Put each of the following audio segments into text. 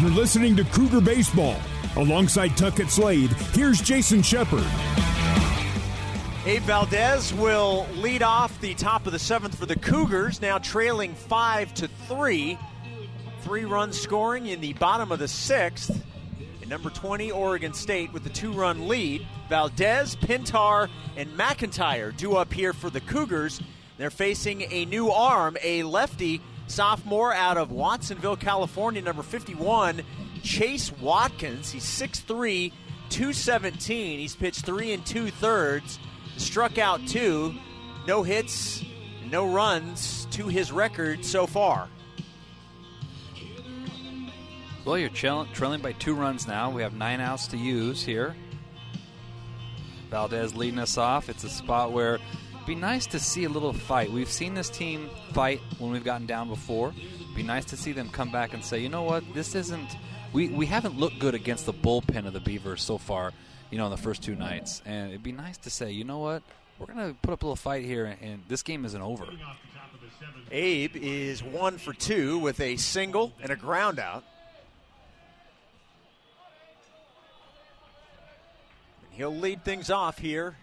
You're listening to Cougar Baseball. Alongside Tuckett Slade, here's Jason Shepard. Abe Valdez will lead off the top of the seventh for the Cougars, now trailing five to three. Three runs scoring in the bottom of the sixth. And number 20, Oregon State with the two run lead. Valdez, Pintar, and McIntyre due up here for the Cougars. They're facing a new arm, a lefty sophomore out of Watsonville, California, number 51, Chase Watkins. He's 6'3, 217. He's pitched three and two thirds, struck out two, no hits, no runs to his record so far. Well, you're trailing by two runs now. We have nine outs to use here. Valdez leading us off. It's a spot where be nice to see a little fight. We've seen this team fight when we've gotten down before. Be nice to see them come back and say, you know what, this isn't. We, we haven't looked good against the bullpen of the Beavers so far, you know, in the first two nights. And it'd be nice to say, you know what, we're going to put up a little fight here, and, and this game isn't over. Abe is one for two with a single and a ground out. He'll lead things off here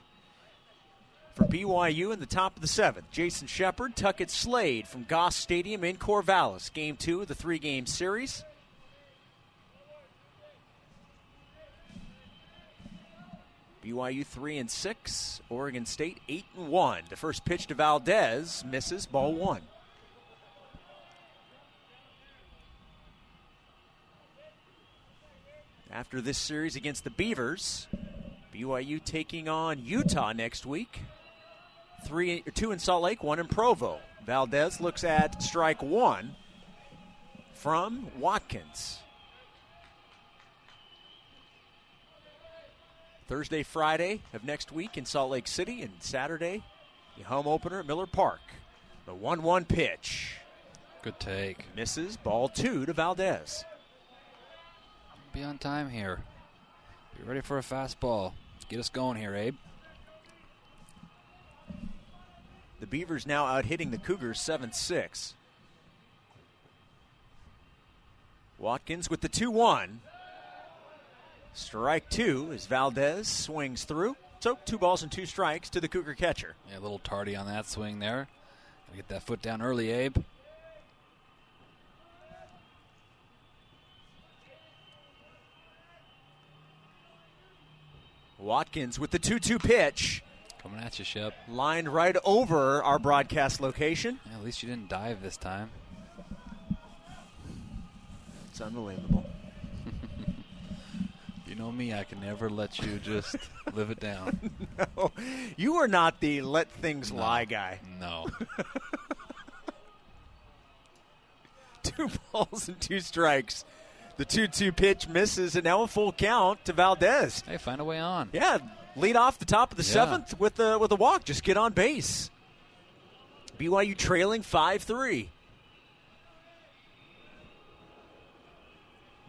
for BYU in the top of the seventh. Jason Shepard, Tuckett Slade from Goss Stadium in Corvallis. Game two of the three game series. BYU three and six, Oregon State eight and one. The first pitch to Valdez misses, ball one. After this series against the Beavers, BYU taking on Utah next week. Three, two in Salt Lake, one in Provo. Valdez looks at strike one from Watkins. Thursday, Friday of next week in Salt Lake City, and Saturday, the home opener at Miller Park. The 1 1 pitch. Good take. Misses ball two to Valdez. Be on time here. Be ready for a fastball. Let's get us going here, Abe. The Beavers now out hitting the Cougars 7 6. Watkins with the 2 1. Strike two as Valdez swings through. So two balls and two strikes to the Cougar catcher. Yeah, a little tardy on that swing there. Gotta get that foot down early, Abe. Watkins with the 2 2 pitch. Coming at you, Shep. Lined right over our broadcast location. Yeah, at least you didn't dive this time. It's unbelievable. you know me, I can never let you just live it down. no, you are not the let things No. lie guy. No. Two balls and two strikes. The 2 2 pitch misses, and now a full count to Valdez. hey, find a way on. Yeah, lead off the top of the Yeah. seventh with the with a walk. Just get on base. BYU trailing five three.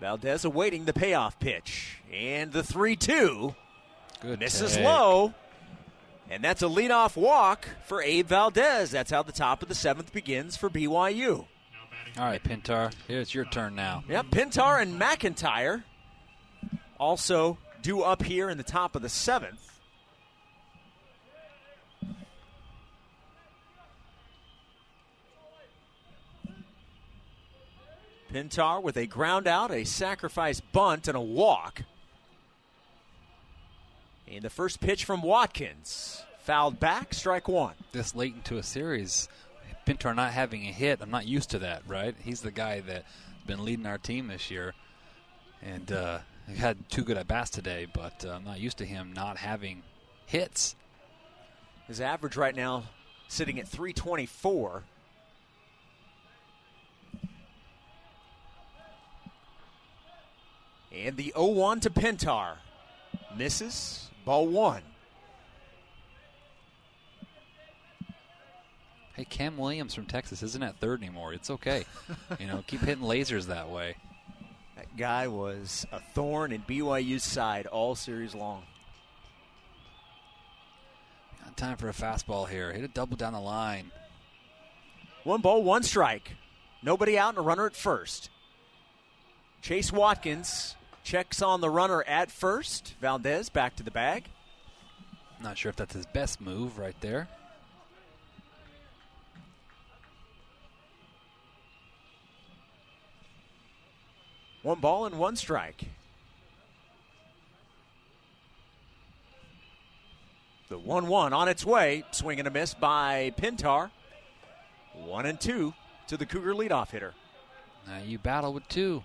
Valdez awaiting the payoff pitch and the three two Good. misses take. low, and that's a leadoff walk for Abe Valdez. That's how the top of the seventh begins for BYU. All right, Pintar. It's your turn now. Yep, Pintar and McIntyre also due up here in the top of the seventh. Pintar with a ground out, a sacrifice bunt, and a walk. And the first pitch from Watkins. Fouled back, strike one. This late into a series, Pintar not having a hit, I'm not used to that, right? He's the guy that's been leading our team this year. And uh, had two good at bats today, but uh, I'm not used to him not having hits. His average right now sitting at 324. And the 0 1 to Pintar. Misses. Ball one. Hey, Cam Williams from Texas isn't at third anymore. It's okay. you know, keep hitting lasers that way. That guy was a thorn in BYU's side all series long. Got time for a fastball here. Hit a double down the line. One ball, one strike. Nobody out and a runner at first. Chase Watkins checks on the runner at first. Valdez back to the bag. Not sure if that's his best move right there. One ball and one strike. The 1 1 on its way. Swing and a miss by Pintar. One and two to the Cougar leadoff hitter. Now you battle with two.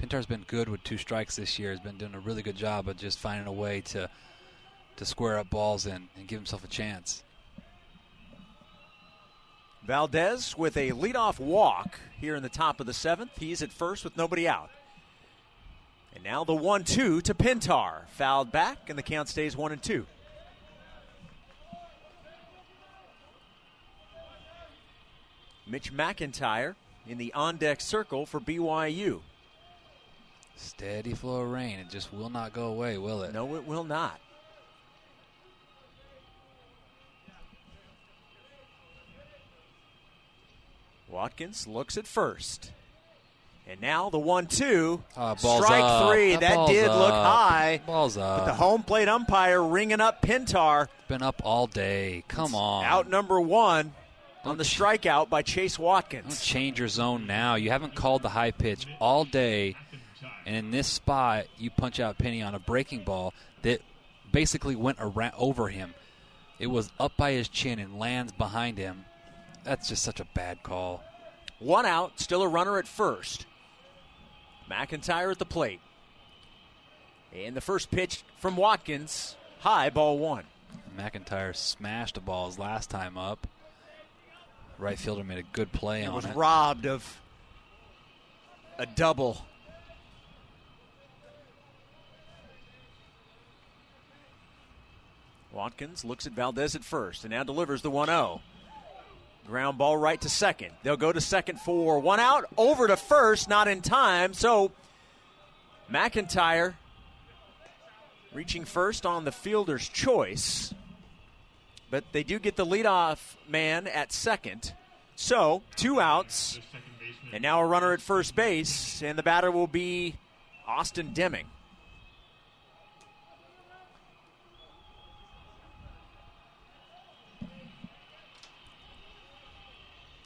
Pintar's been good with two strikes this year. Has been doing a really good job of just finding a way to to square up balls and, and give himself a chance. Valdez with a leadoff walk here in the top of the seventh. He's at first with nobody out. And now the 1 2 to Pintar. Fouled back, and the count stays 1 and 2. Mitch McIntyre in the on deck circle for BYU. Steady flow of rain. It just will not go away, will it? No, it will not. Watkins looks at first. And now the one two. Uh, Strike up. three. That That, did look high. Ball's up. But the home plate umpire ringing up Pintar. Been up all day. Come on. Out number one on Don't the ch- strikeout by Chase Don't Watkins. change your zone now. You haven't called the high pitch all day, and in this spot, you punch out Penny on a breaking ball that basically went around over him. It was up by his chin and lands behind him. That's just such a bad call. One out, still a runner at first. McIntyre at the plate. And the first pitch from Watkins, high ball one. McIntyre smashed the balls last time up. Right fielder made a good play and on was it. Was robbed of a double. Watkins looks at Valdez at first and now delivers the 1 0. Ground ball right to second. They'll go to second for one out. Over to first, not in time. So McIntyre reaching first on the fielder's choice. But they do get the leadoff man at second. So, two outs, and now a runner at first base, and the batter will be Austin Deming.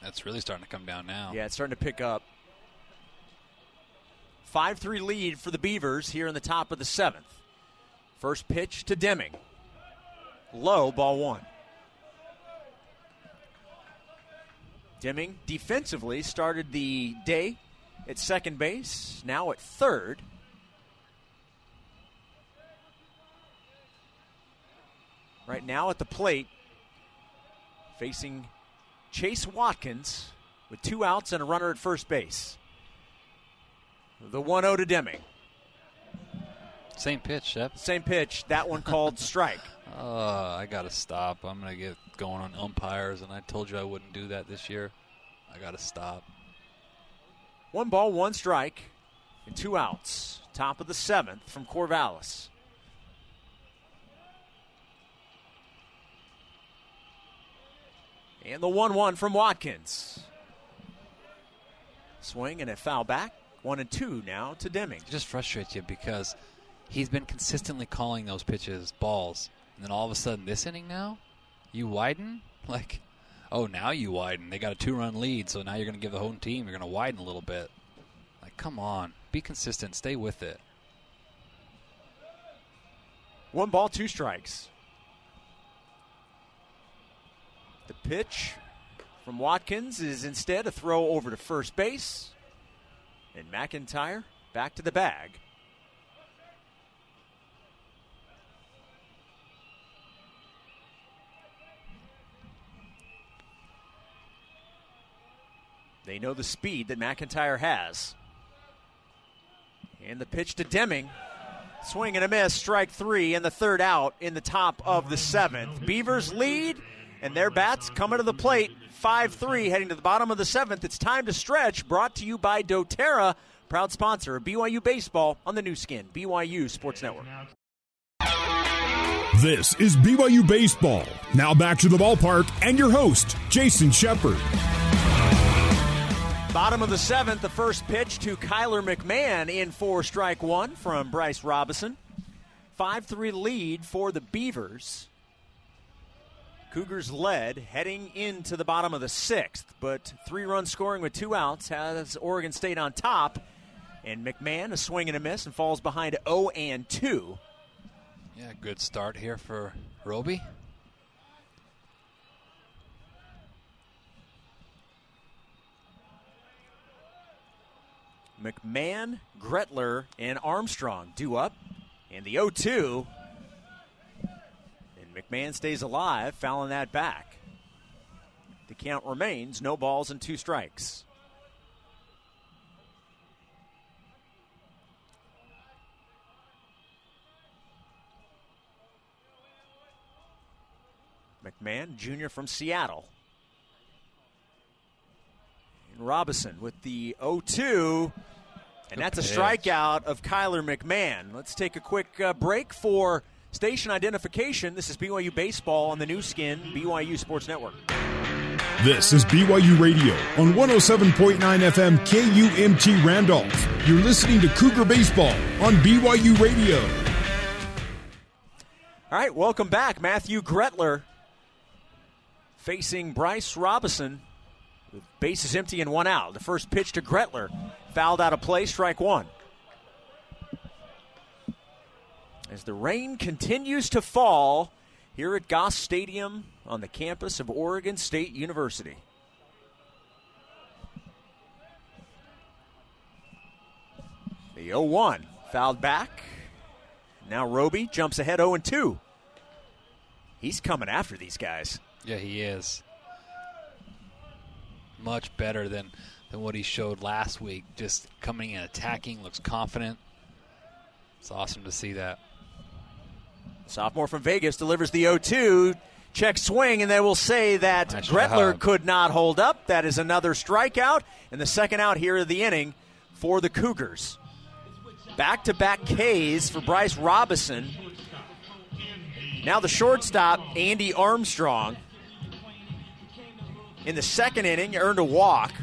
That's really starting to come down now. Yeah, it's starting to pick up. 5 3 lead for the Beavers here in the top of the seventh. First pitch to Deming. Low, ball one. Deming defensively started the day at second base, now at third. Right now at the plate, facing Chase Watkins with two outs and a runner at first base. The 1 0 to Deming. Same pitch, Shep. Same pitch, that one called strike. Uh, I gotta stop. I'm gonna get going on umpires, and I told you I wouldn't do that this year. I gotta stop. One ball, one strike, and two outs. Top of the seventh from Corvallis. And the 1 1 from Watkins. Swing and a foul back. One and two now to Deming. It just frustrates you because he's been consistently calling those pitches balls, and then all of a sudden this inning now, you widen like, oh now you widen. They got a two-run lead, so now you're going to give the home team. You're going to widen a little bit. Like, come on, be consistent, stay with it. One ball, two strikes. The pitch from Watkins is instead a throw over to first base. And McIntyre back to the bag. They know the speed that McIntyre has. And the pitch to Deming. Swing and a miss, strike three, and the third out in the top of the seventh. Beavers lead, and their bats coming to the plate. 5 3 heading to the bottom of the seventh. It's time to stretch, brought to you by doTERRA, proud sponsor of BYU Baseball on the Nu Skin, BYU Sports Network. This is BYU Baseball. Now back to the ballpark and your host, Jason Shepard. Bottom of the seventh, the first pitch to Kyler McMahon in for strike one from Bryce Robison. 5 3 lead for the Beavers. Cougars led heading into the bottom of the sixth, but three run scoring with two outs has Oregon State on top. And McMahon, a swing and a miss, and falls behind 0 and 2. Yeah, good start here for Roby. McMahon, Gretler, and Armstrong due up. And the 0 2. McMahon stays alive, fouling that back. The count remains no balls and two strikes. McMahon, junior from Seattle. And Robison with the 0 2. And that's a strikeout of Kyler McMahon. Let's take a quick uh, break for station identification. This is BYU Baseball on the Nu Skin, BYU Sports Network. This is BYU Radio on 107.9 FM KUMT Randolph. You're listening to Cougar Baseball on BYU Radio. All right, welcome back. Matthew Gretler facing Bryce Robison with bases empty and one out. The first pitch to Gretler fouled out of play, strike one. As the rain continues to fall here at Goss Stadium on the campus of Oregon State University. The 0 1 fouled back. Now Roby jumps ahead 0 2. He's coming after these guys. Yeah, he is. Much better than, than what he showed last week. Just coming and attacking, looks confident. It's awesome to see that. Sophomore from Vegas delivers the 0 2. Check swing, and they will say that Gretler could not hold up. That is another strikeout, and the second out here of the inning for the Cougars. Back to back Ks for Bryce Robison. Now the shortstop, Andy Armstrong. In the second inning, earned a walk.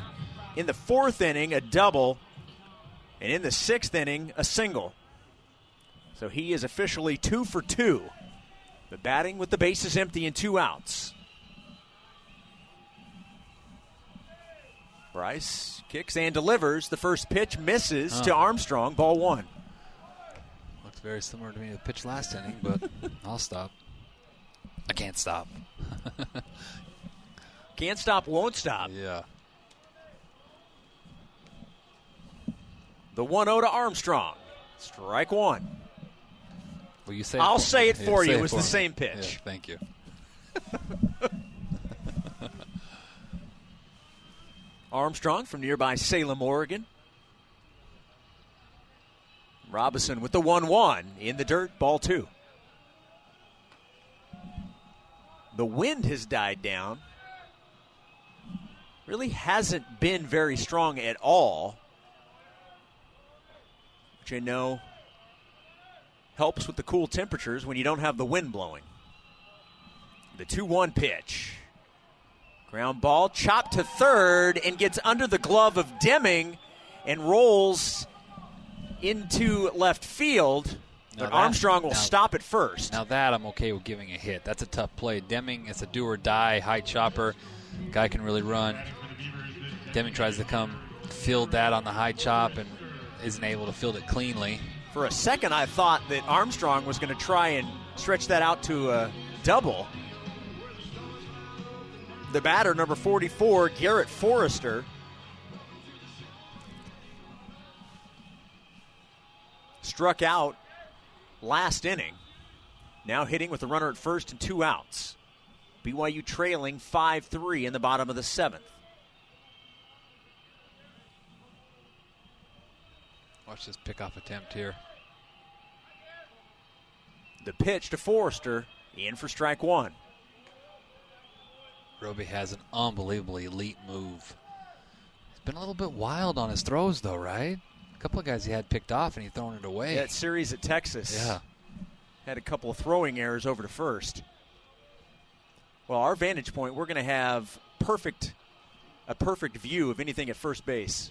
In the fourth inning, a double. And in the sixth inning, a single. So he is officially two for two. The batting with the bases empty and two outs. Bryce kicks and delivers. The first pitch misses to Armstrong. Ball one. Looks very similar to me the pitch last inning, but I'll stop. I can't stop. Can't stop, won't stop. Yeah. The 1 0 to Armstrong. Strike one. Will you say? I'll for say it for you. It was the me. same pitch. Yeah, thank you. Armstrong from nearby Salem, Oregon. Robison with the 1 1 in the dirt, ball two. The wind has died down. Really hasn't been very strong at all, which I know helps with the cool temperatures when you don't have the wind blowing. The 2 1 pitch. Ground ball chopped to third and gets under the glove of Deming and rolls into left field. Now But that- Armstrong will now- stop at first. Now that I'm okay with giving a hit. That's a tough play. Deming, it's a do or die high chopper. Guy can really run. Deming tries to come field that on the high chop and isn't able to field it cleanly. For a second, I thought that Armstrong was going to try and stretch that out to a double. The batter, number 44, Garrett Forrester. Struck out last inning. Now hitting with a runner at first and two outs. BYU trailing 5 3 in the bottom of the seventh. Watch this pickoff attempt here. The pitch to Forrester, in for strike one. Roby has an unbelievably elite move. He's been a little bit wild on his throws, though, right? A couple of guys he had picked off and he thrown it away. That series at Texas. yeah. had a couple of throwing errors over to first. Well, our vantage point, we're going to have perfect a perfect view of anything at first base.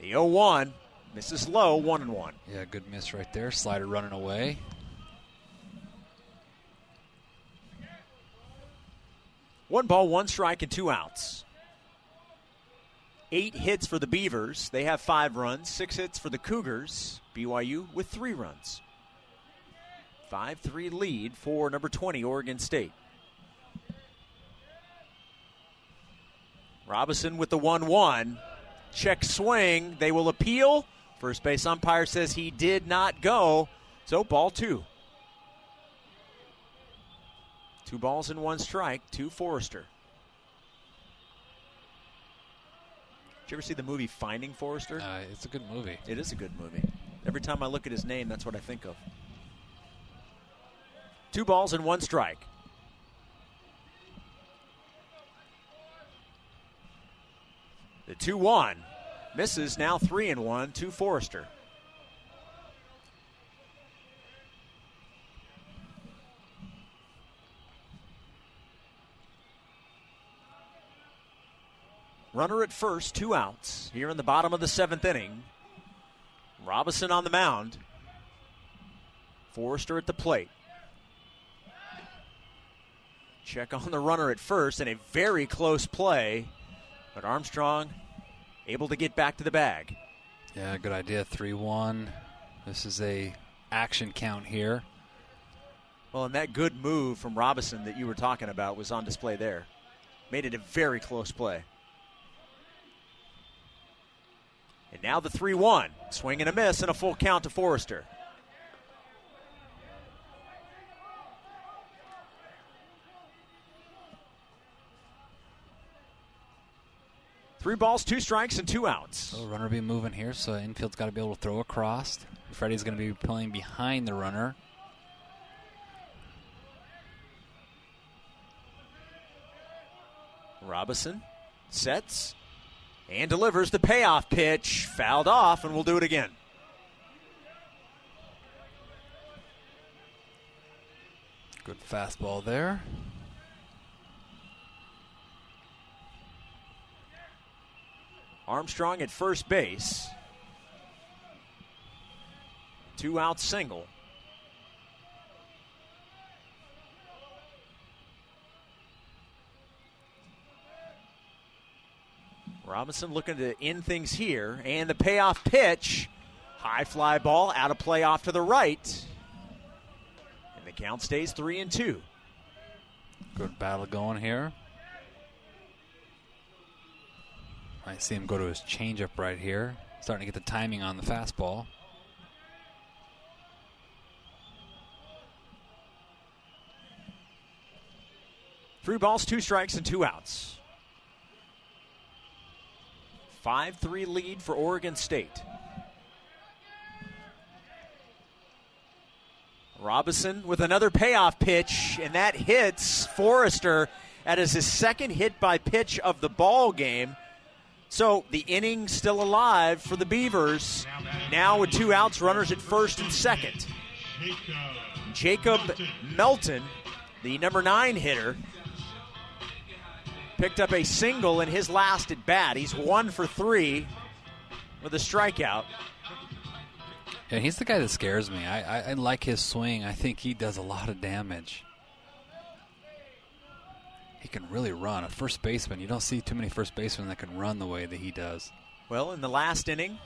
The 0 1 misses low, 1 and 1. Yeah, good miss right there. Slider running away. One ball, one strike, and two outs. Eight hits for the Beavers. They have five runs. Six hits for the Cougars. BYU with three runs. 5 3 lead for number 20, Oregon State. Robinson with the 1 1. Check swing. They will appeal. First base umpire says he did not go. So ball two. Two balls and one strike to Forrester. Did you ever see the movie Finding Forrester? Uh, it's a good movie. It is a good movie. Every time I look at his name, that's what I think of. Two balls and one strike. The 2 1 misses now 3 and 1 to Forrester. Runner at first, two outs here in the bottom of the seventh inning. Robinson on the mound. Forrester at the plate. Check on the runner at first, and a very close play, but Armstrong able to get back to the bag. Yeah, good idea. 3 1. This is a action count here. Well, and that good move from Robinson that you were talking about was on display there. Made it a very close play. And now the 3 1. Swing and a miss and a full count to Forrester. Three balls, two strikes, and two outs. So runner will be moving here, so infield's got to be able to throw across. Freddie's going to be playing behind the runner. Robinson sets and delivers the payoff pitch. Fouled off, and we'll do it again. Good fastball there. Armstrong at first base. Two out single. Robinson looking to end things here. And the payoff pitch. High fly ball out of play off to the right. And the count stays three and two. Good battle going here. I see him go to his changeup right here. Starting to get the timing on the fastball. Three balls, two strikes, and two outs. 5 3 lead for Oregon State. Robinson with another payoff pitch, and that hits Forrester. That is his second hit by pitch of the ball game. So the inning still alive for the Beavers. Now with two outs, runners at first and second. Jacob Melton, the number nine hitter, picked up a single in his last at bat. He's one for three with a strikeout. Yeah, he's the guy that scares me. I, I, I like his swing. I think he does a lot of damage. He can really run. A first baseman, you don't see too many first basemen that can run the way that he does. Well, in the last inning,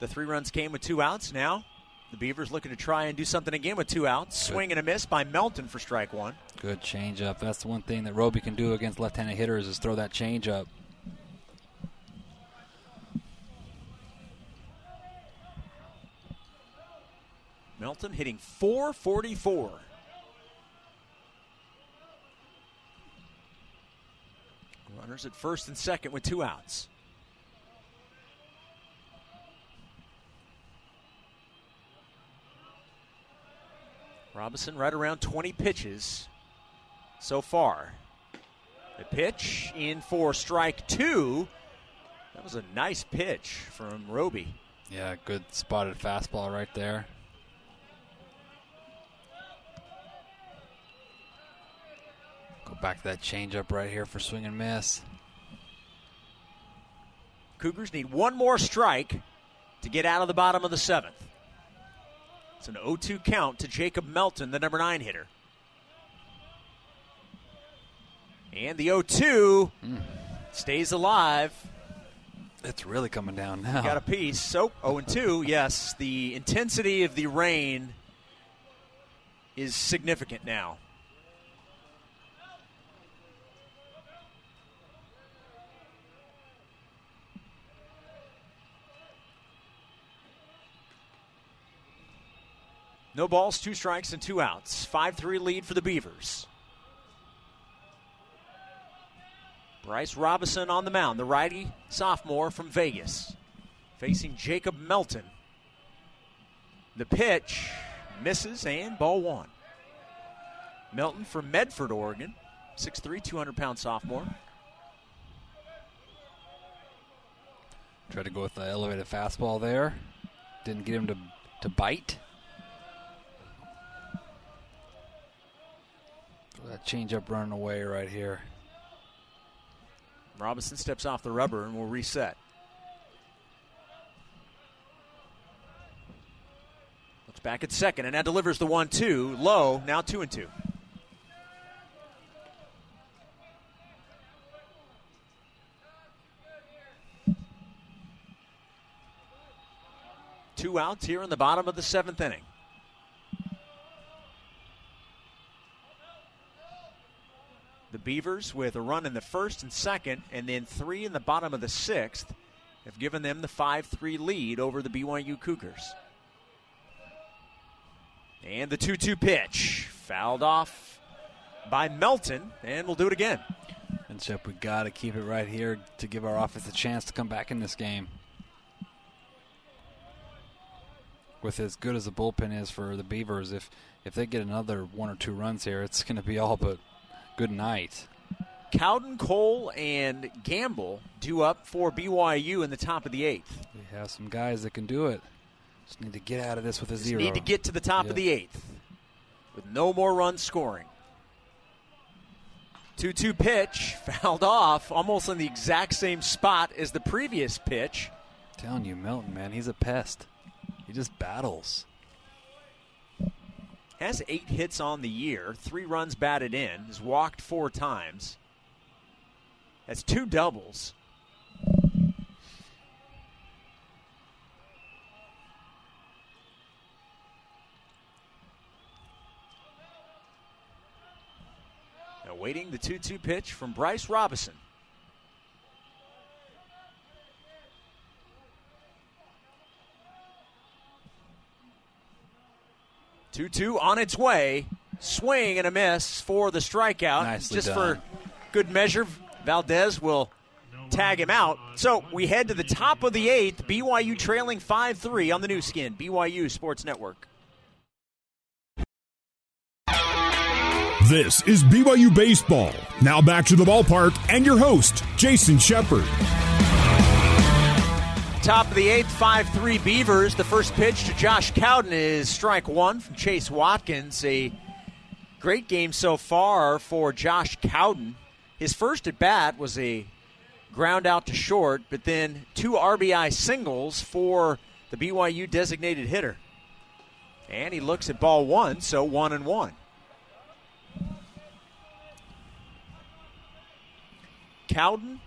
the three runs came with two outs. Now, the Beavers looking to try and do something again with two outs. Good. Swing and a miss by Melton for strike one. Good changeup. That's the one thing that Roby can do against left-handed hitters is throw that changeup. Melton hitting 444. Runners at first and second with two outs. Robinson right around 20 pitches so far. The pitch in for strike two. That was a nice pitch from Roby. Yeah, good spotted fastball right there. Go back to that changeup right here for swing and miss. Cougars need one more strike to get out of the bottom of the seventh. It's an 0 2 count to Jacob Melton, the number nine hitter. And the 0 2 mm. stays alive. It's really coming down now. Got a piece. So 0 2, yes. The intensity of the rain is significant now. No balls, two strikes, and two outs. 5 3 lead for the Beavers. Bryce Robinson on the mound, the righty sophomore from Vegas, facing Jacob Melton. The pitch misses and ball one. Melton from Medford, Oregon, 6'3, 200 pound sophomore. Tried to go with the elevated fastball there. Didn't get him to, to bite. That changeup running away right here. Robinson steps off the rubber and will reset. Looks back at second and now delivers the one two. Low, now two and two. Two outs here in the bottom of the seventh inning. The Beavers, with a run in the first and second, and then three in the bottom of the sixth, have given them the 5 3 lead over the BYU Cougars. And the 2 2 pitch, fouled off by Melton, and we'll do it again. And Chip, we got to keep it right here to give our offense a chance to come back in this game. With as good as the bullpen is for the Beavers, if if they get another one or two runs here, it's going to be all but good night. Cowden, Cole, and Gamble do up for BYU in the top of the eighth. We have some guys that can do it. Just need to get out of this with a Just zero. Need to get to the top of the eighth with no more runs scoring. 2 2 pitch, fouled off almost in the exact same spot as the previous pitch. I'm telling you, Melton, man, he's a pest. He just battles has eight hits on the year, three runs batted in, has walked four times. That's two doubles. Now waiting the 2 2 pitch from Bryce Robinson. 2 2 on its way. Swing and a miss for the strikeout. Nicely Just done. for good measure, Valdez will tag him out. So we head to the top of the eighth. BYU trailing 5 3 on the Nu Skin, BYU Sports Network. This is BYU Baseball. Now back to the ballpark and your host, Jason Shepard. Top of the eighth, 5 3 Beavers. The first pitch to Josh Cowden is strike one from Chase Watkins. A great game so far for Josh Cowden. His first at bat was a ground out to short, but then two RBI singles for the BYU designated hitter. And he looks at ball one, so one and one. Cowden,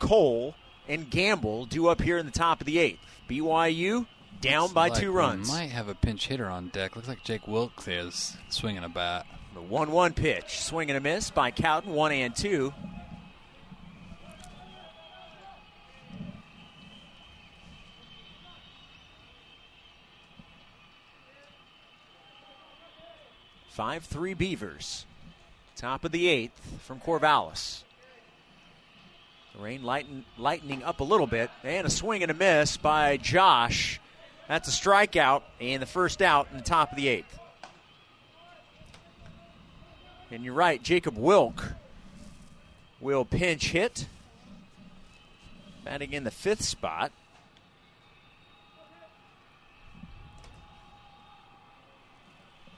Cole, and Gamble due up here in the top of the eighth. BYU down Looks by like two runs. Might have a pinch hitter on deck. Looks like Jake Wilkes is swinging a bat. The one-one pitch, swing and a miss by Cowden, one and two. Five three Beavers. Top of the eighth from Corvallis. The rain lighten, lightening up a little bit, and a swing and a miss by Josh. That's a strikeout and the first out in the top of the eighth. And you're right, Jacob Wilk will pinch hit. Batting in the fifth spot.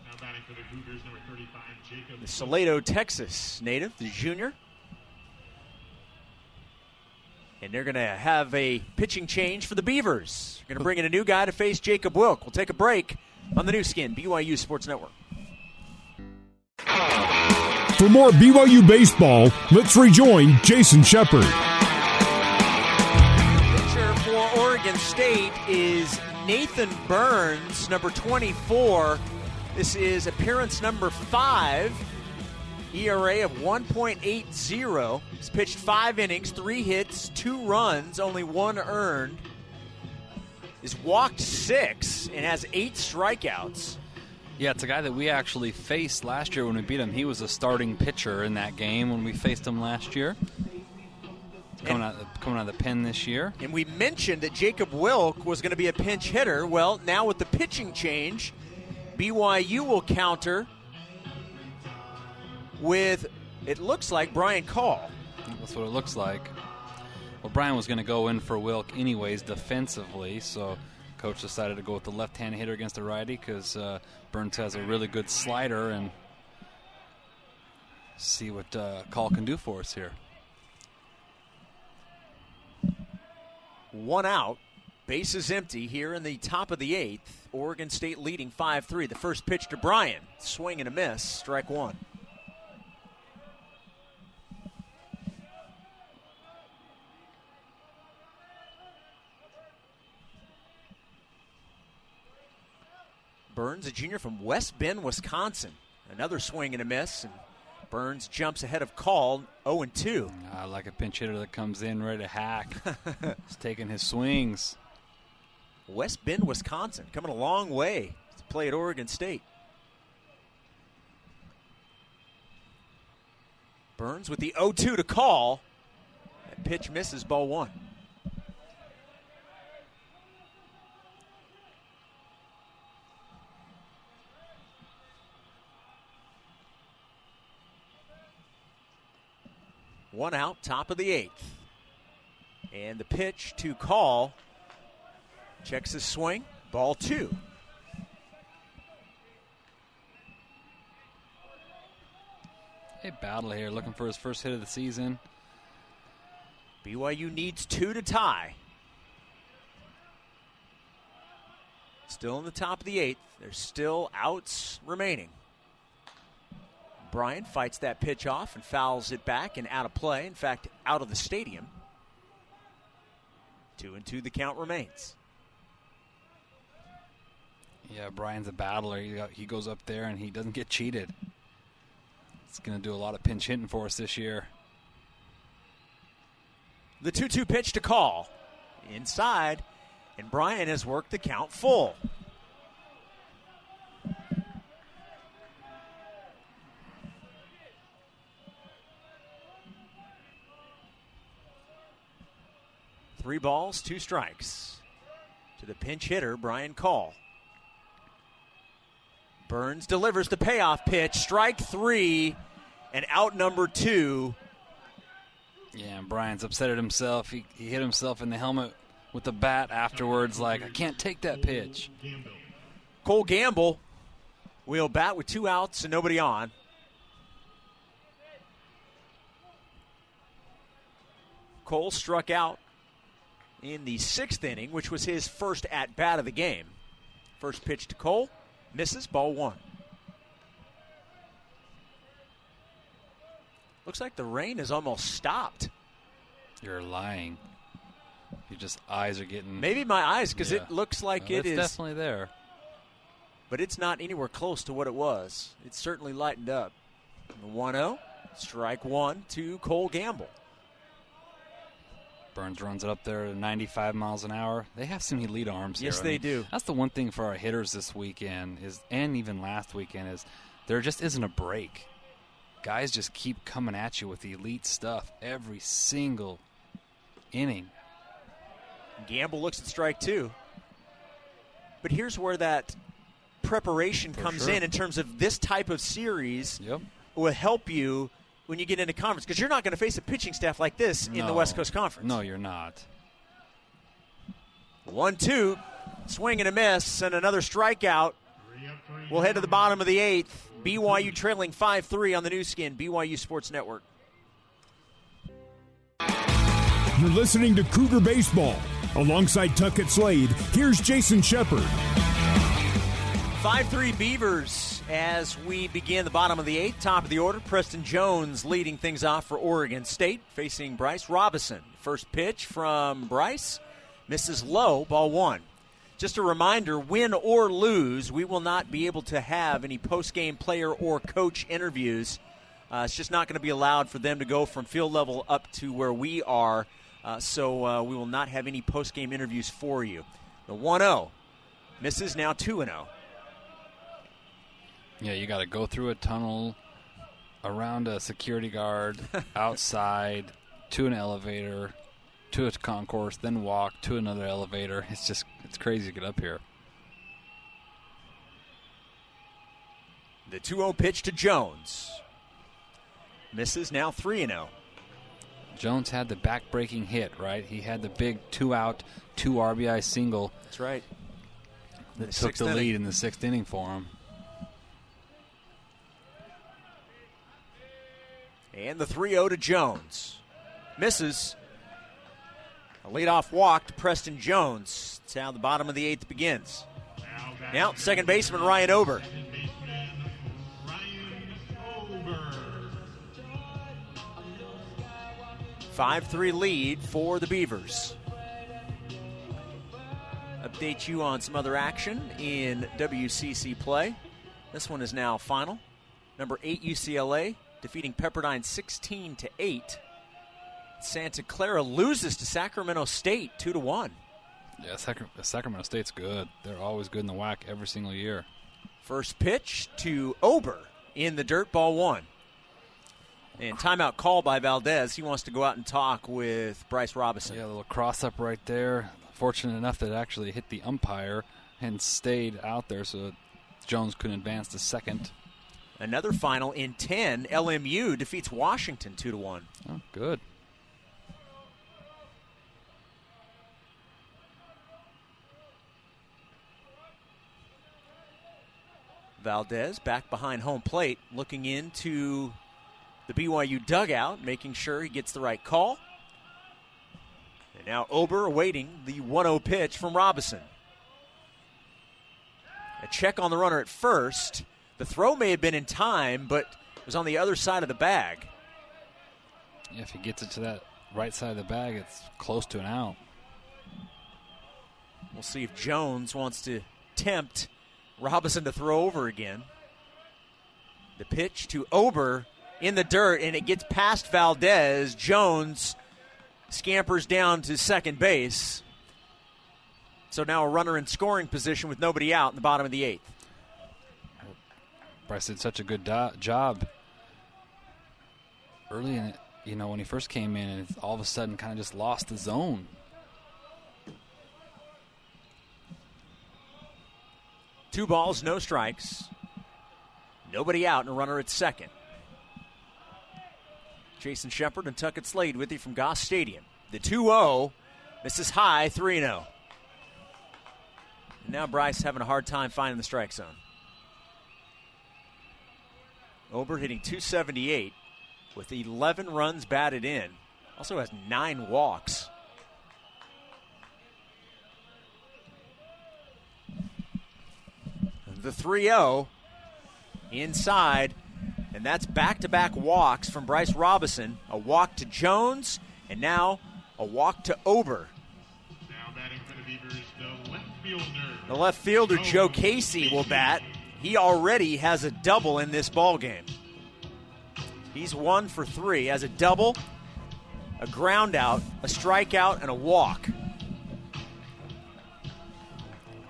Now batting for the Cougars, number 35, Jacob. The Salado, Texas native, the junior. And they're going to have a pitching change for the Beavers. They're going to bring in a new guy to face Jacob Wilk. We'll take a break on the Nu Skin, BYU Sports Network. For more BYU baseball, let's rejoin Jason Shepard. Pitcher for Oregon State is Nathan Burns, number 24. This is appearance number five. ERA of 1.80. He's pitched five innings, three hits, two runs, only one earned. He's walked six and has eight strikeouts. Yeah, it's a guy that we actually faced last year when we beat him. He was a starting pitcher in that game when we faced him last year. Coming out, coming out of the pen this year. And we mentioned that Jacob Wilk was going to be a pinch hitter. Well, now with the pitching change, BYU will counter with, it looks like, Brian Call. That's what it looks like. Well, Brian was going to go in for Wilk anyways defensively, so coach decided to go with the left-hand hitter against the righty because uh, Burns has a really good slider and see what uh, Call can do for us here. One out. Base is empty here in the top of the eighth. Oregon State leading 5 3. The first pitch to Brian. Swing and a miss. Strike one. Burns, a junior from West Bend, Wisconsin. Another swing and a miss. And Burns jumps ahead of Call 0 and 2. I like a pinch hitter that comes in ready to hack. He's taking his swings. West Bend, Wisconsin, coming a long way to play at Oregon State. Burns with the 0 2 to Call. That pitch misses ball one. One out, top of the eighth. And the pitch to Call. Checks his swing. Ball two. Hey, battle here, looking for his first hit of the season. BYU needs two to tie. Still in the top of the eighth. There's still outs remaining. Brian fights that pitch off and fouls it back and out of play. In fact, out of the stadium. Two and two, the count remains. Yeah, Brian's a battler. He, he goes up there and he doesn't get cheated. It's going to do a lot of pinch hitting for us this year. The 2 2 pitch to Call. Inside, and Brian has worked the count full. Three balls, two strikes. To the pinch hitter, Brian Call. Burns delivers the payoff pitch. Strike three, and out number two. Yeah, and Brian's upset at himself. He, he hit himself in the helmet with the bat afterwards, like, I can't take that pitch. Cole Gamble will bat with two outs and nobody on. Cole struck out in the sixth inning, which was his first at bat of the game. First pitch to Cole, misses, ball one. Looks like the rain has almost stopped. You're lying. Your just eyes are getting. Maybe my eyes, because Yeah. it looks like Well, it it's is, definitely there. but it's not anywhere close to what it was. It's certainly lightened up. 1 0, strike one to Cole Gamble. Burns runs it up there to 95 miles an hour. They have some elite arms Yes, here. I they mean, do. That's the one thing for our hitters this weekend is, and even last weekend is, there just isn't a break. Guys just keep coming at you with the elite stuff every single inning. Gamble looks at strike two. But here's where that preparation For comes sure. in in terms of this type of series Yep. will help you when you get into conference because you're not going to face a pitching staff like this in the West Coast Conference. No, you're not. One, two, swing and a miss, and another strikeout. We'll head to the bottom of the eighth. BYU trailing 5 3 on the Nu Skin, BYU Sports Network. You're listening to Cougar Baseball. Alongside Tuckett Slade, here's Jason Shepard. 5 3 Beavers as we begin the bottom of the eighth, top of the order. Preston Jones leading things off for Oregon State, facing Bryce Robison. First pitch from Bryce misses low, ball one. Just a reminder win or lose, we will not be able to have any post game player or coach interviews. Uh, it's just not going to be allowed for them to go from field level up to where we are. Uh, so uh, we will not have any post game interviews for you. The 1 0 misses now 2 0. Yeah, you got to go through a tunnel, around a security guard, outside, to an elevator, to a concourse, then walk to another elevator. It's just it's crazy to get up here. The 2 0 pitch to Jones. Misses now 3 0. Jones had the back-breaking hit, right? He had the big two-out, two RBI single. That's right. That took the inning. lead in the sixth inning for him. And the 3 0 to Jones. Misses. A leadoff walk to Preston Jones. That's how the bottom of the eighth begins. Now, second baseman Ryan Ober. 5 3 lead for the Beavers. Update you on some other action in WCC play. This one is now final. Number 8 UCLA defeating Pepperdine 16 to 8. Santa Clara loses to Sacramento State 2 to 1. Yeah, Sacra- Sacramento State's good. They're always good in the whack every single year. First pitch to Ober in the dirt, ball one. And timeout call by Valdez. He wants to go out and talk with Bryce Robinson. Yeah, a little cross up right there. Fortunate enough that it actually hit the umpire and stayed out there so Jones couldn't advance to second. Another final in 10. LMU defeats Washington 2 to 1. Oh, good. Valdez back behind home plate, looking into the BYU dugout, making sure he gets the right call. And now Ober awaiting the 1 0 pitch from Robinson. A check on the runner at first. The throw may have been in time, but it was on the other side of the bag. Yeah, if he gets it to that right side of the bag, it's close to an out. We'll see if Jones wants to tempt Robinson to throw over again. The pitch to Ober in the dirt, and it gets past Valdez. Jones scampers down to second base. So now a runner in scoring position with nobody out in the bottom of the eighth. Bryce did such a good do- job early in it. You know, when he first came in, and all of a sudden kind of just lost the zone. Two balls, no strikes. Nobody out, and a runner at second. Jason Shepard and Tuckett Slade with you from Goss Stadium. The 2 0 misses high, 3 0. Now Bryce having a hard time finding the strike zone. Ober hitting 278 with 11 runs batted in. Also has nine walks. The 3 0 inside, and that's back to back walks from Bryce Robinson. A walk to Jones, and now a walk to Ober. Now batting for the Beavers, the left fielder. The left fielder, Joe Casey, will bat. He already has a double in this ball game. He's one for three, has a double, a ground out, a strikeout, and a walk.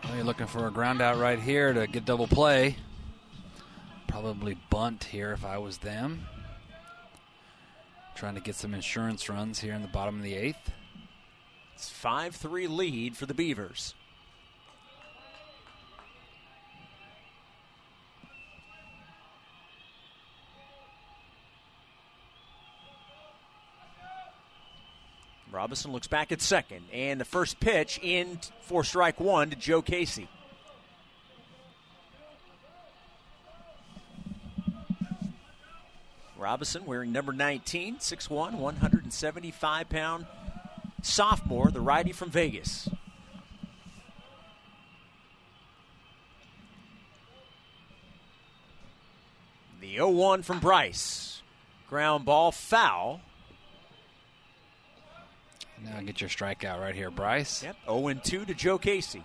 Well, you're looking for a ground out right here to get double play. Probably bunt here if I was them. Trying to get some insurance runs here in the bottom of the eighth. It's 5 3 lead for the Beavers. Robinson looks back at second, and the first pitch in for strike one to Joe Casey. Robinson wearing number 19, 6'1, 175 pound sophomore, the righty from Vegas. The 0 1 from Bryce. Ground ball foul. Now get your strikeout right here, Bryce. Yep. 0 2 to Joe Casey.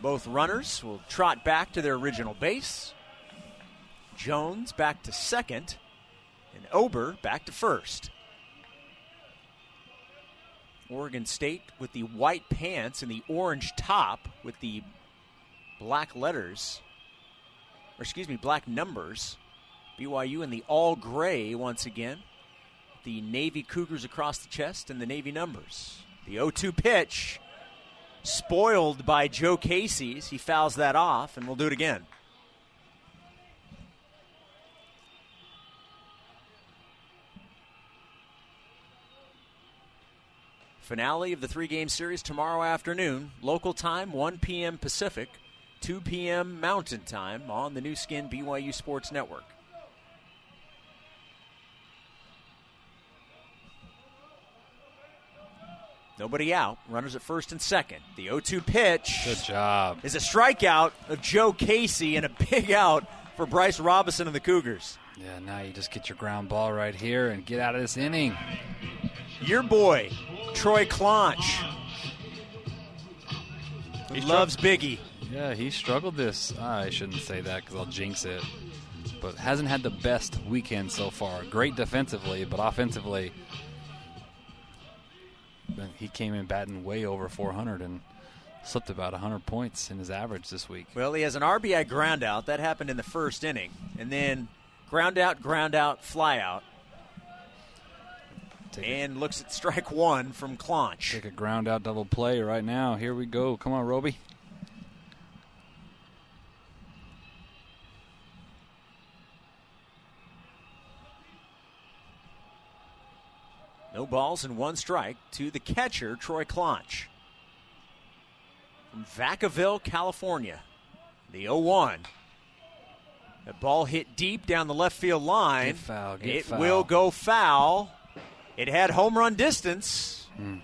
Both runners will trot back to their original base. Jones back to second, and Ober back to first. Oregon State with the white pants and the orange top with the black letters, or excuse me, black numbers. BYU in the all gray once again. The Navy Cougars across the chest and the Navy numbers. The 0 2 pitch, spoiled by Joe Casey's. He fouls that off, and we'll do it again. Finale of the three game series tomorrow afternoon, local time, 1 p.m. Pacific, 2 p.m. Mountain Time on the Nu Skin BYU Sports Network. Nobody out. Runners at first and second. The 0 2 pitch Good job. is a strikeout of Joe Casey and a big out for Bryce Robinson and the Cougars. Yeah, now you just get your ground ball right here and get out of this inning. Your boy, Troy Claunch. He loves Biggie. Yeah, he struggled this. Ah, I shouldn't say that because I'll jinx it. But hasn't had the best weekend so far. Great defensively, but offensively, he came in batting way over 400 and slipped about 100 points in his average this week. Well, he has an RBI ground out. That happened in the first inning. And then ground out, ground out, fly out. Take, And looks at strike one from Claunch. take a ground out double play right now. Here we go. Come on, Roby. Balls and one strike to the catcher, Troy Claunch. From Vacaville, California. The 0 1. The ball hit deep down the left field line. Get foul, get it foul. will go foul. It had home run distance. Hmm.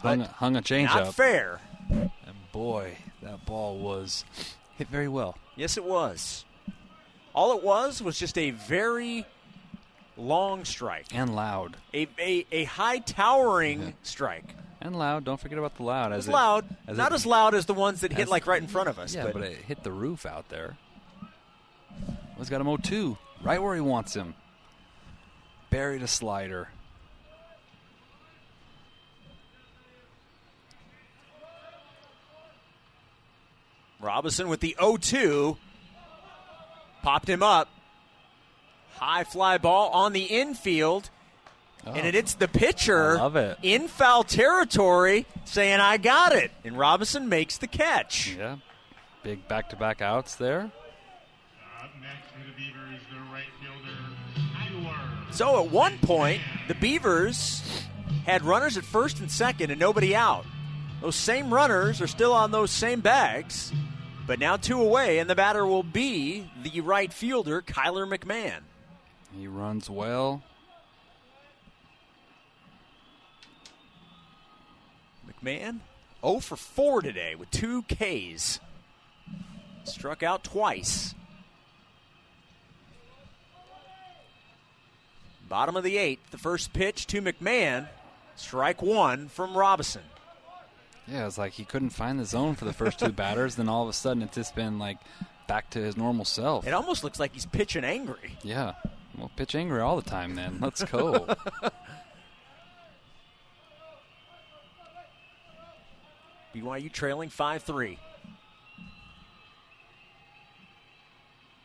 Hung, But hung a change Not up. fair. And boy, that ball was hit very well. Yes, it was. All it was was just a very long strike, And loud. a, a, a high towering strike. And loud. Don't forget about the loud. It As was loud, as not it- as loud as the ones that hit like right in front of us. Yeah, but, but, it hit the roof out there. He's got him 0-2, right where he wants him. Buried a slider. Robinson with the 0-2 popped him up. High fly ball on the infield. And oh. it hits the pitcher I love it. in foul territory, saying, I got it. And Robinson makes the catch. Yeah. Big back-to-back outs there. Up next for the Beavers, the right fielder, Tyler. So at one point, the Beavers had runners at first and second and nobody out. Those same runners are still on those same bags, but now two away, and the batter will be the right fielder, Kyler McMahon. He runs well. McMahon 0 for 4 today with two Ks. Struck out twice. Bottom of the eighth, the first pitch to McMahon. Strike one from Robinson. Yeah, it's like he couldn't find the zone for the first two batters. Then all of a sudden, it's just been like back to his normal self. It almost looks like he's pitching angry. Yeah. Well, pitch angry all the time then. Let's go. BYU trailing 5 3.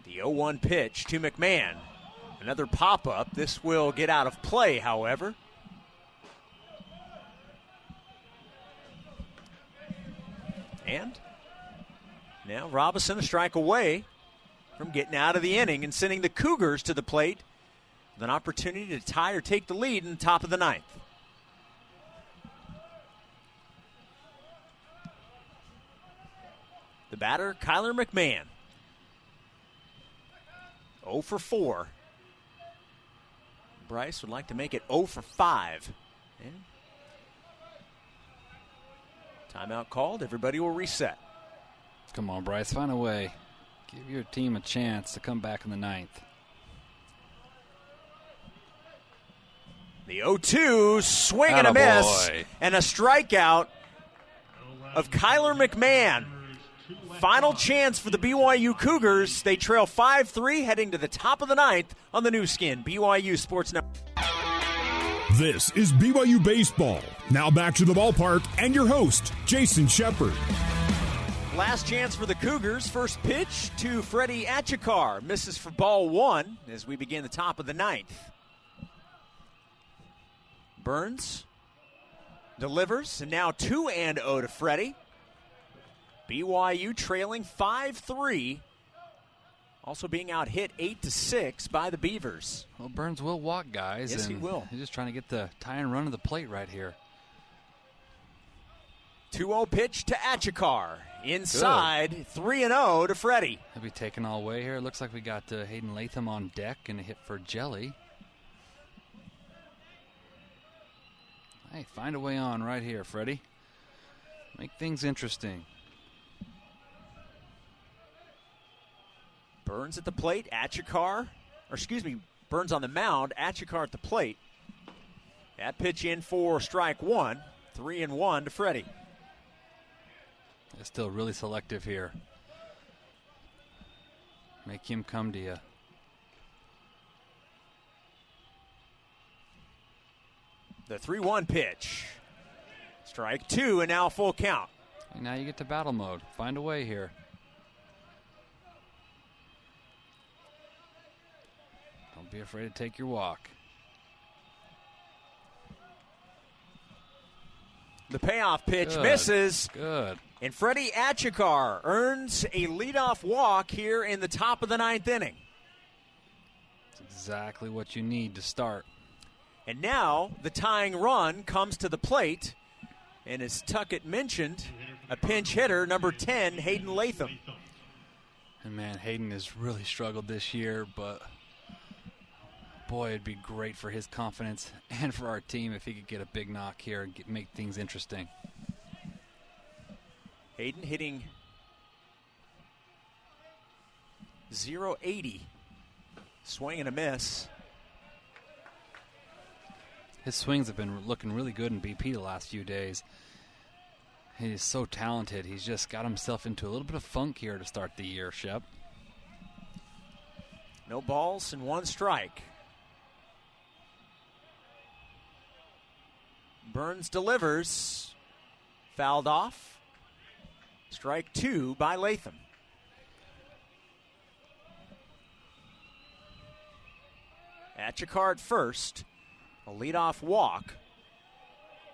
The 0 1 pitch to McMahon. Another pop up. This will get out of play, however. And now Robinson a strike away from getting out of the inning and sending the Cougars to the plate with an opportunity to tie or take the lead in the top of the ninth. The batter, Kyler McMahon. 0 for 4. Bryce would like to make it 0 for 5. And Timeout called. Everybody will reset. Come on, Bryce, find a way. Give your team a chance to come back in the ninth. The 0 2 swing and a miss, and a strikeout of Kyler McMahon. Final chance for the BYU Cougars. They trail 5 3 heading to the top of the ninth on the Nu Skin. BYU Sports Network. This is BYU Baseball. Now back to the ballpark and your host, Jason Shepard. Last chance for the Cougars. First pitch to Freddie Achikar. Misses for ball one as we begin the top of the ninth. Burns delivers, and now 2 and 0 to Freddie. BYU trailing 5 3. Also being out hit 8 to 6 by the Beavers. Well, Burns will walk guys. Yes, he will. He's just trying to get the tie and run of the plate right here. 2 0 pitch to Achikar. Inside, 3 and 0 to Freddie. He'll be taken all away here. It looks like we got uh, Hayden Latham on deck and a hit for Jelly. Hey, find a way on right here, Freddie. Make things interesting. Burns at the plate, Achikar, or excuse me, Burns on the mound, Achikar at the plate. That pitch in for strike one, three and one to Freddie. They're still really selective here. Make him come to you. The 3 1 pitch. Strike two, and now full count. And now you get to battle mode. Find a way here. Don't be afraid to take your walk. The payoff pitch Good. misses, Good. And Freddie Achikar earns a leadoff walk here in the top of the ninth inning. It's exactly what you need to start. And now the tying run comes to the plate. And as Tuckett mentioned, a pinch hitter, number 10, Hayden Latham. And man, Hayden has really struggled this year, but boy, it'd be great for his confidence and for our team if he could get a big knock here and get, make things interesting. Hayden hitting 080. Swing and a miss. His swings have been looking really good in BP the last few days. He's so talented. He's just got himself into a little bit of funk here to start the year, Shep. No balls and one strike. Burns delivers. Fouled off. Strike two by Latham. At your card first. A leadoff walk.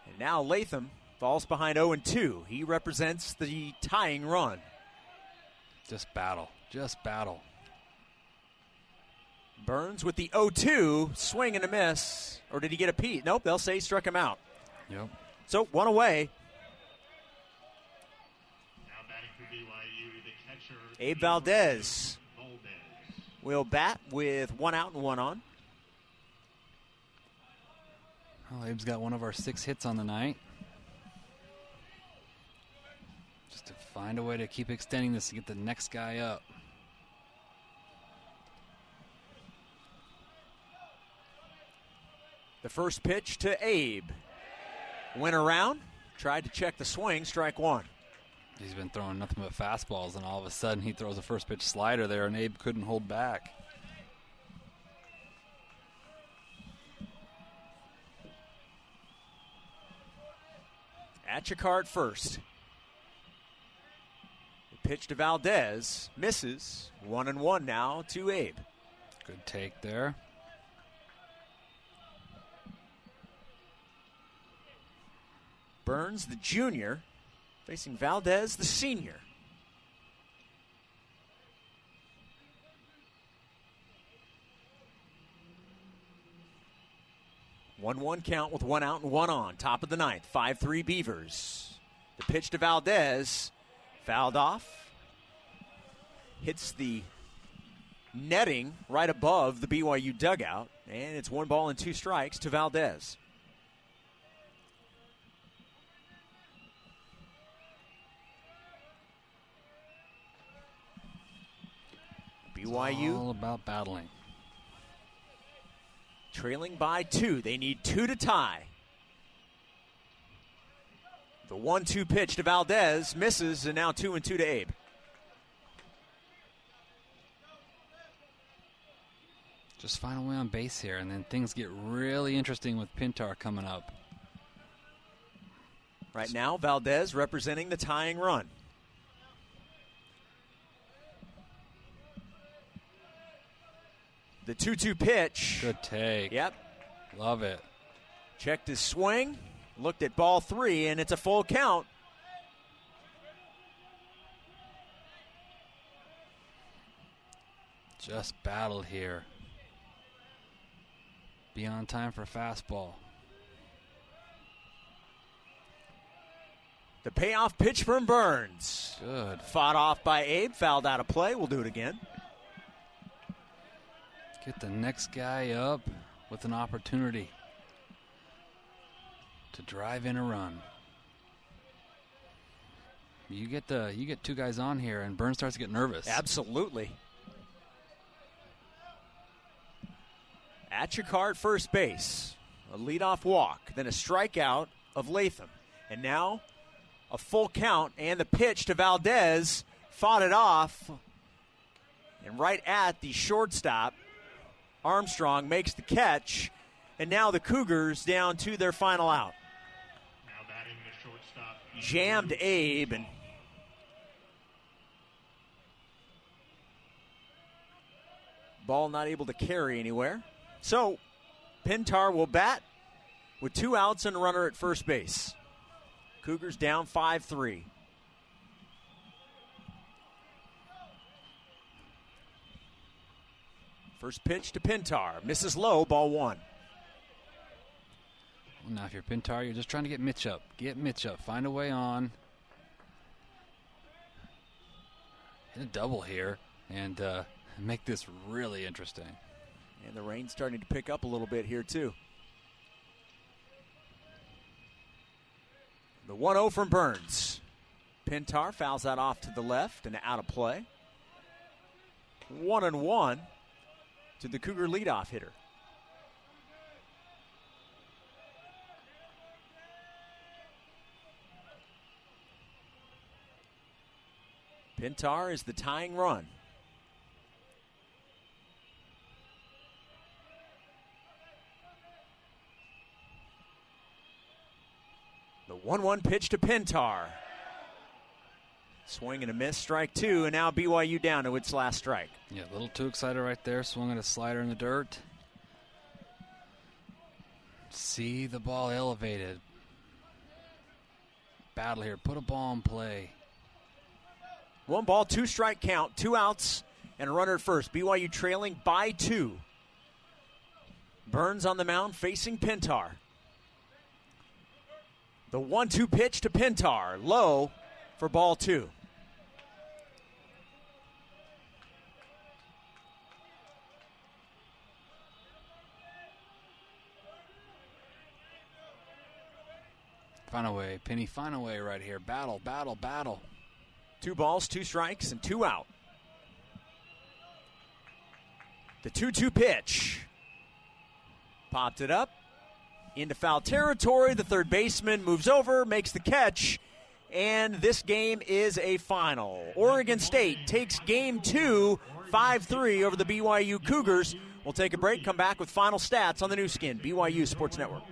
And now Latham falls behind 0 2. He represents the tying run. Just battle. Just battle. Burns with the 0 2, swing and a miss. Or did he get a Pete? Nope, they'll say he struck him out. Yep. So one away. Now batting for BYU, the catcher. Abe Valdez will bat with one out and one on. Well, Abe's got one of our six hits on the night. Just to find a way to keep extending this to get the next guy up. The first pitch to Abe. Went around, tried to check the swing, strike one. He's been throwing nothing but fastballs, and all of a sudden he throws a first pitch slider there, and Abe couldn't hold back. At your card first. The pitch to Valdez misses. One and one now to Abe. Good take there. Burns, the junior, facing Valdez, the senior. One-one count with one out and one on. Top of the ninth, five-three Beavers. The pitch to Valdez, fouled off, hits the netting right above the BYU dugout, and it's one ball and two strikes to Valdez. BYU All about battling. trailing by two. They need two to tie. The one-two pitch to Valdez misses, and now two and two to Abe. Just find a way on base here, and then things get really interesting with Pintar coming up. Right now, Valdez representing the tying run. The 2 2 pitch. Good take. Yep. Love it. Checked his swing, looked at ball three, and it's a full count. Just battled here. Be on time for fastball. The payoff pitch from Burns. Good. Fought off by Abe, fouled out of play. We'll do it again. Get the next guy up with an opportunity to drive in a run. You get the you get two guys on here, and Burns starts to get nervous. Absolutely. Achikar at first base, a leadoff walk, then a strikeout of Latham. And now a full count and the pitch to Valdez fought it off. And right at the shortstop, Armstrong makes the catch. And now the Cougars down to their final out. Now batting the shortstop. Jammed Abe and ball not able to carry anywhere. So Pintar will bat with two outs and a runner at first base. Cougars down 5 3. First pitch to Pintar. Misses low, ball one. Well, now, if you're Pintar, you're just trying to get Mitch up. Get Mitch up. Find a way on. Hit a double here and uh, make this really interesting. And the rain's starting to pick up a little bit here, too. The 1 0 from Burns. Pintar fouls that off to the left and out of play. 1 and 1 to the Cougar leadoff hitter. Pintar is the tying run. The 1 1 pitch to Pintar. Swing and a miss, strike two, and now BYU down to its last strike. Yeah, a little too excited right there. Swung at a slider in the dirt. See the ball elevated. Battle here. Put a ball in play. One ball, two strike count, two outs, and a runner at first. BYU trailing by two. Burns on the mound facing Pintar. The 1 2 pitch to Pintar. Low for ball two. Find a way, Penny. Find a way right here. Battle, battle, battle. Two balls, two strikes, and two out. The 2 2 pitch. Popped it up into foul territory. The third baseman moves over, makes the catch, and this game is a final. Oregon State takes game two, 5 3 over the BYU Cougars. We'll take a break, come back with final stats on the Nu Skin, BYU Sports Network.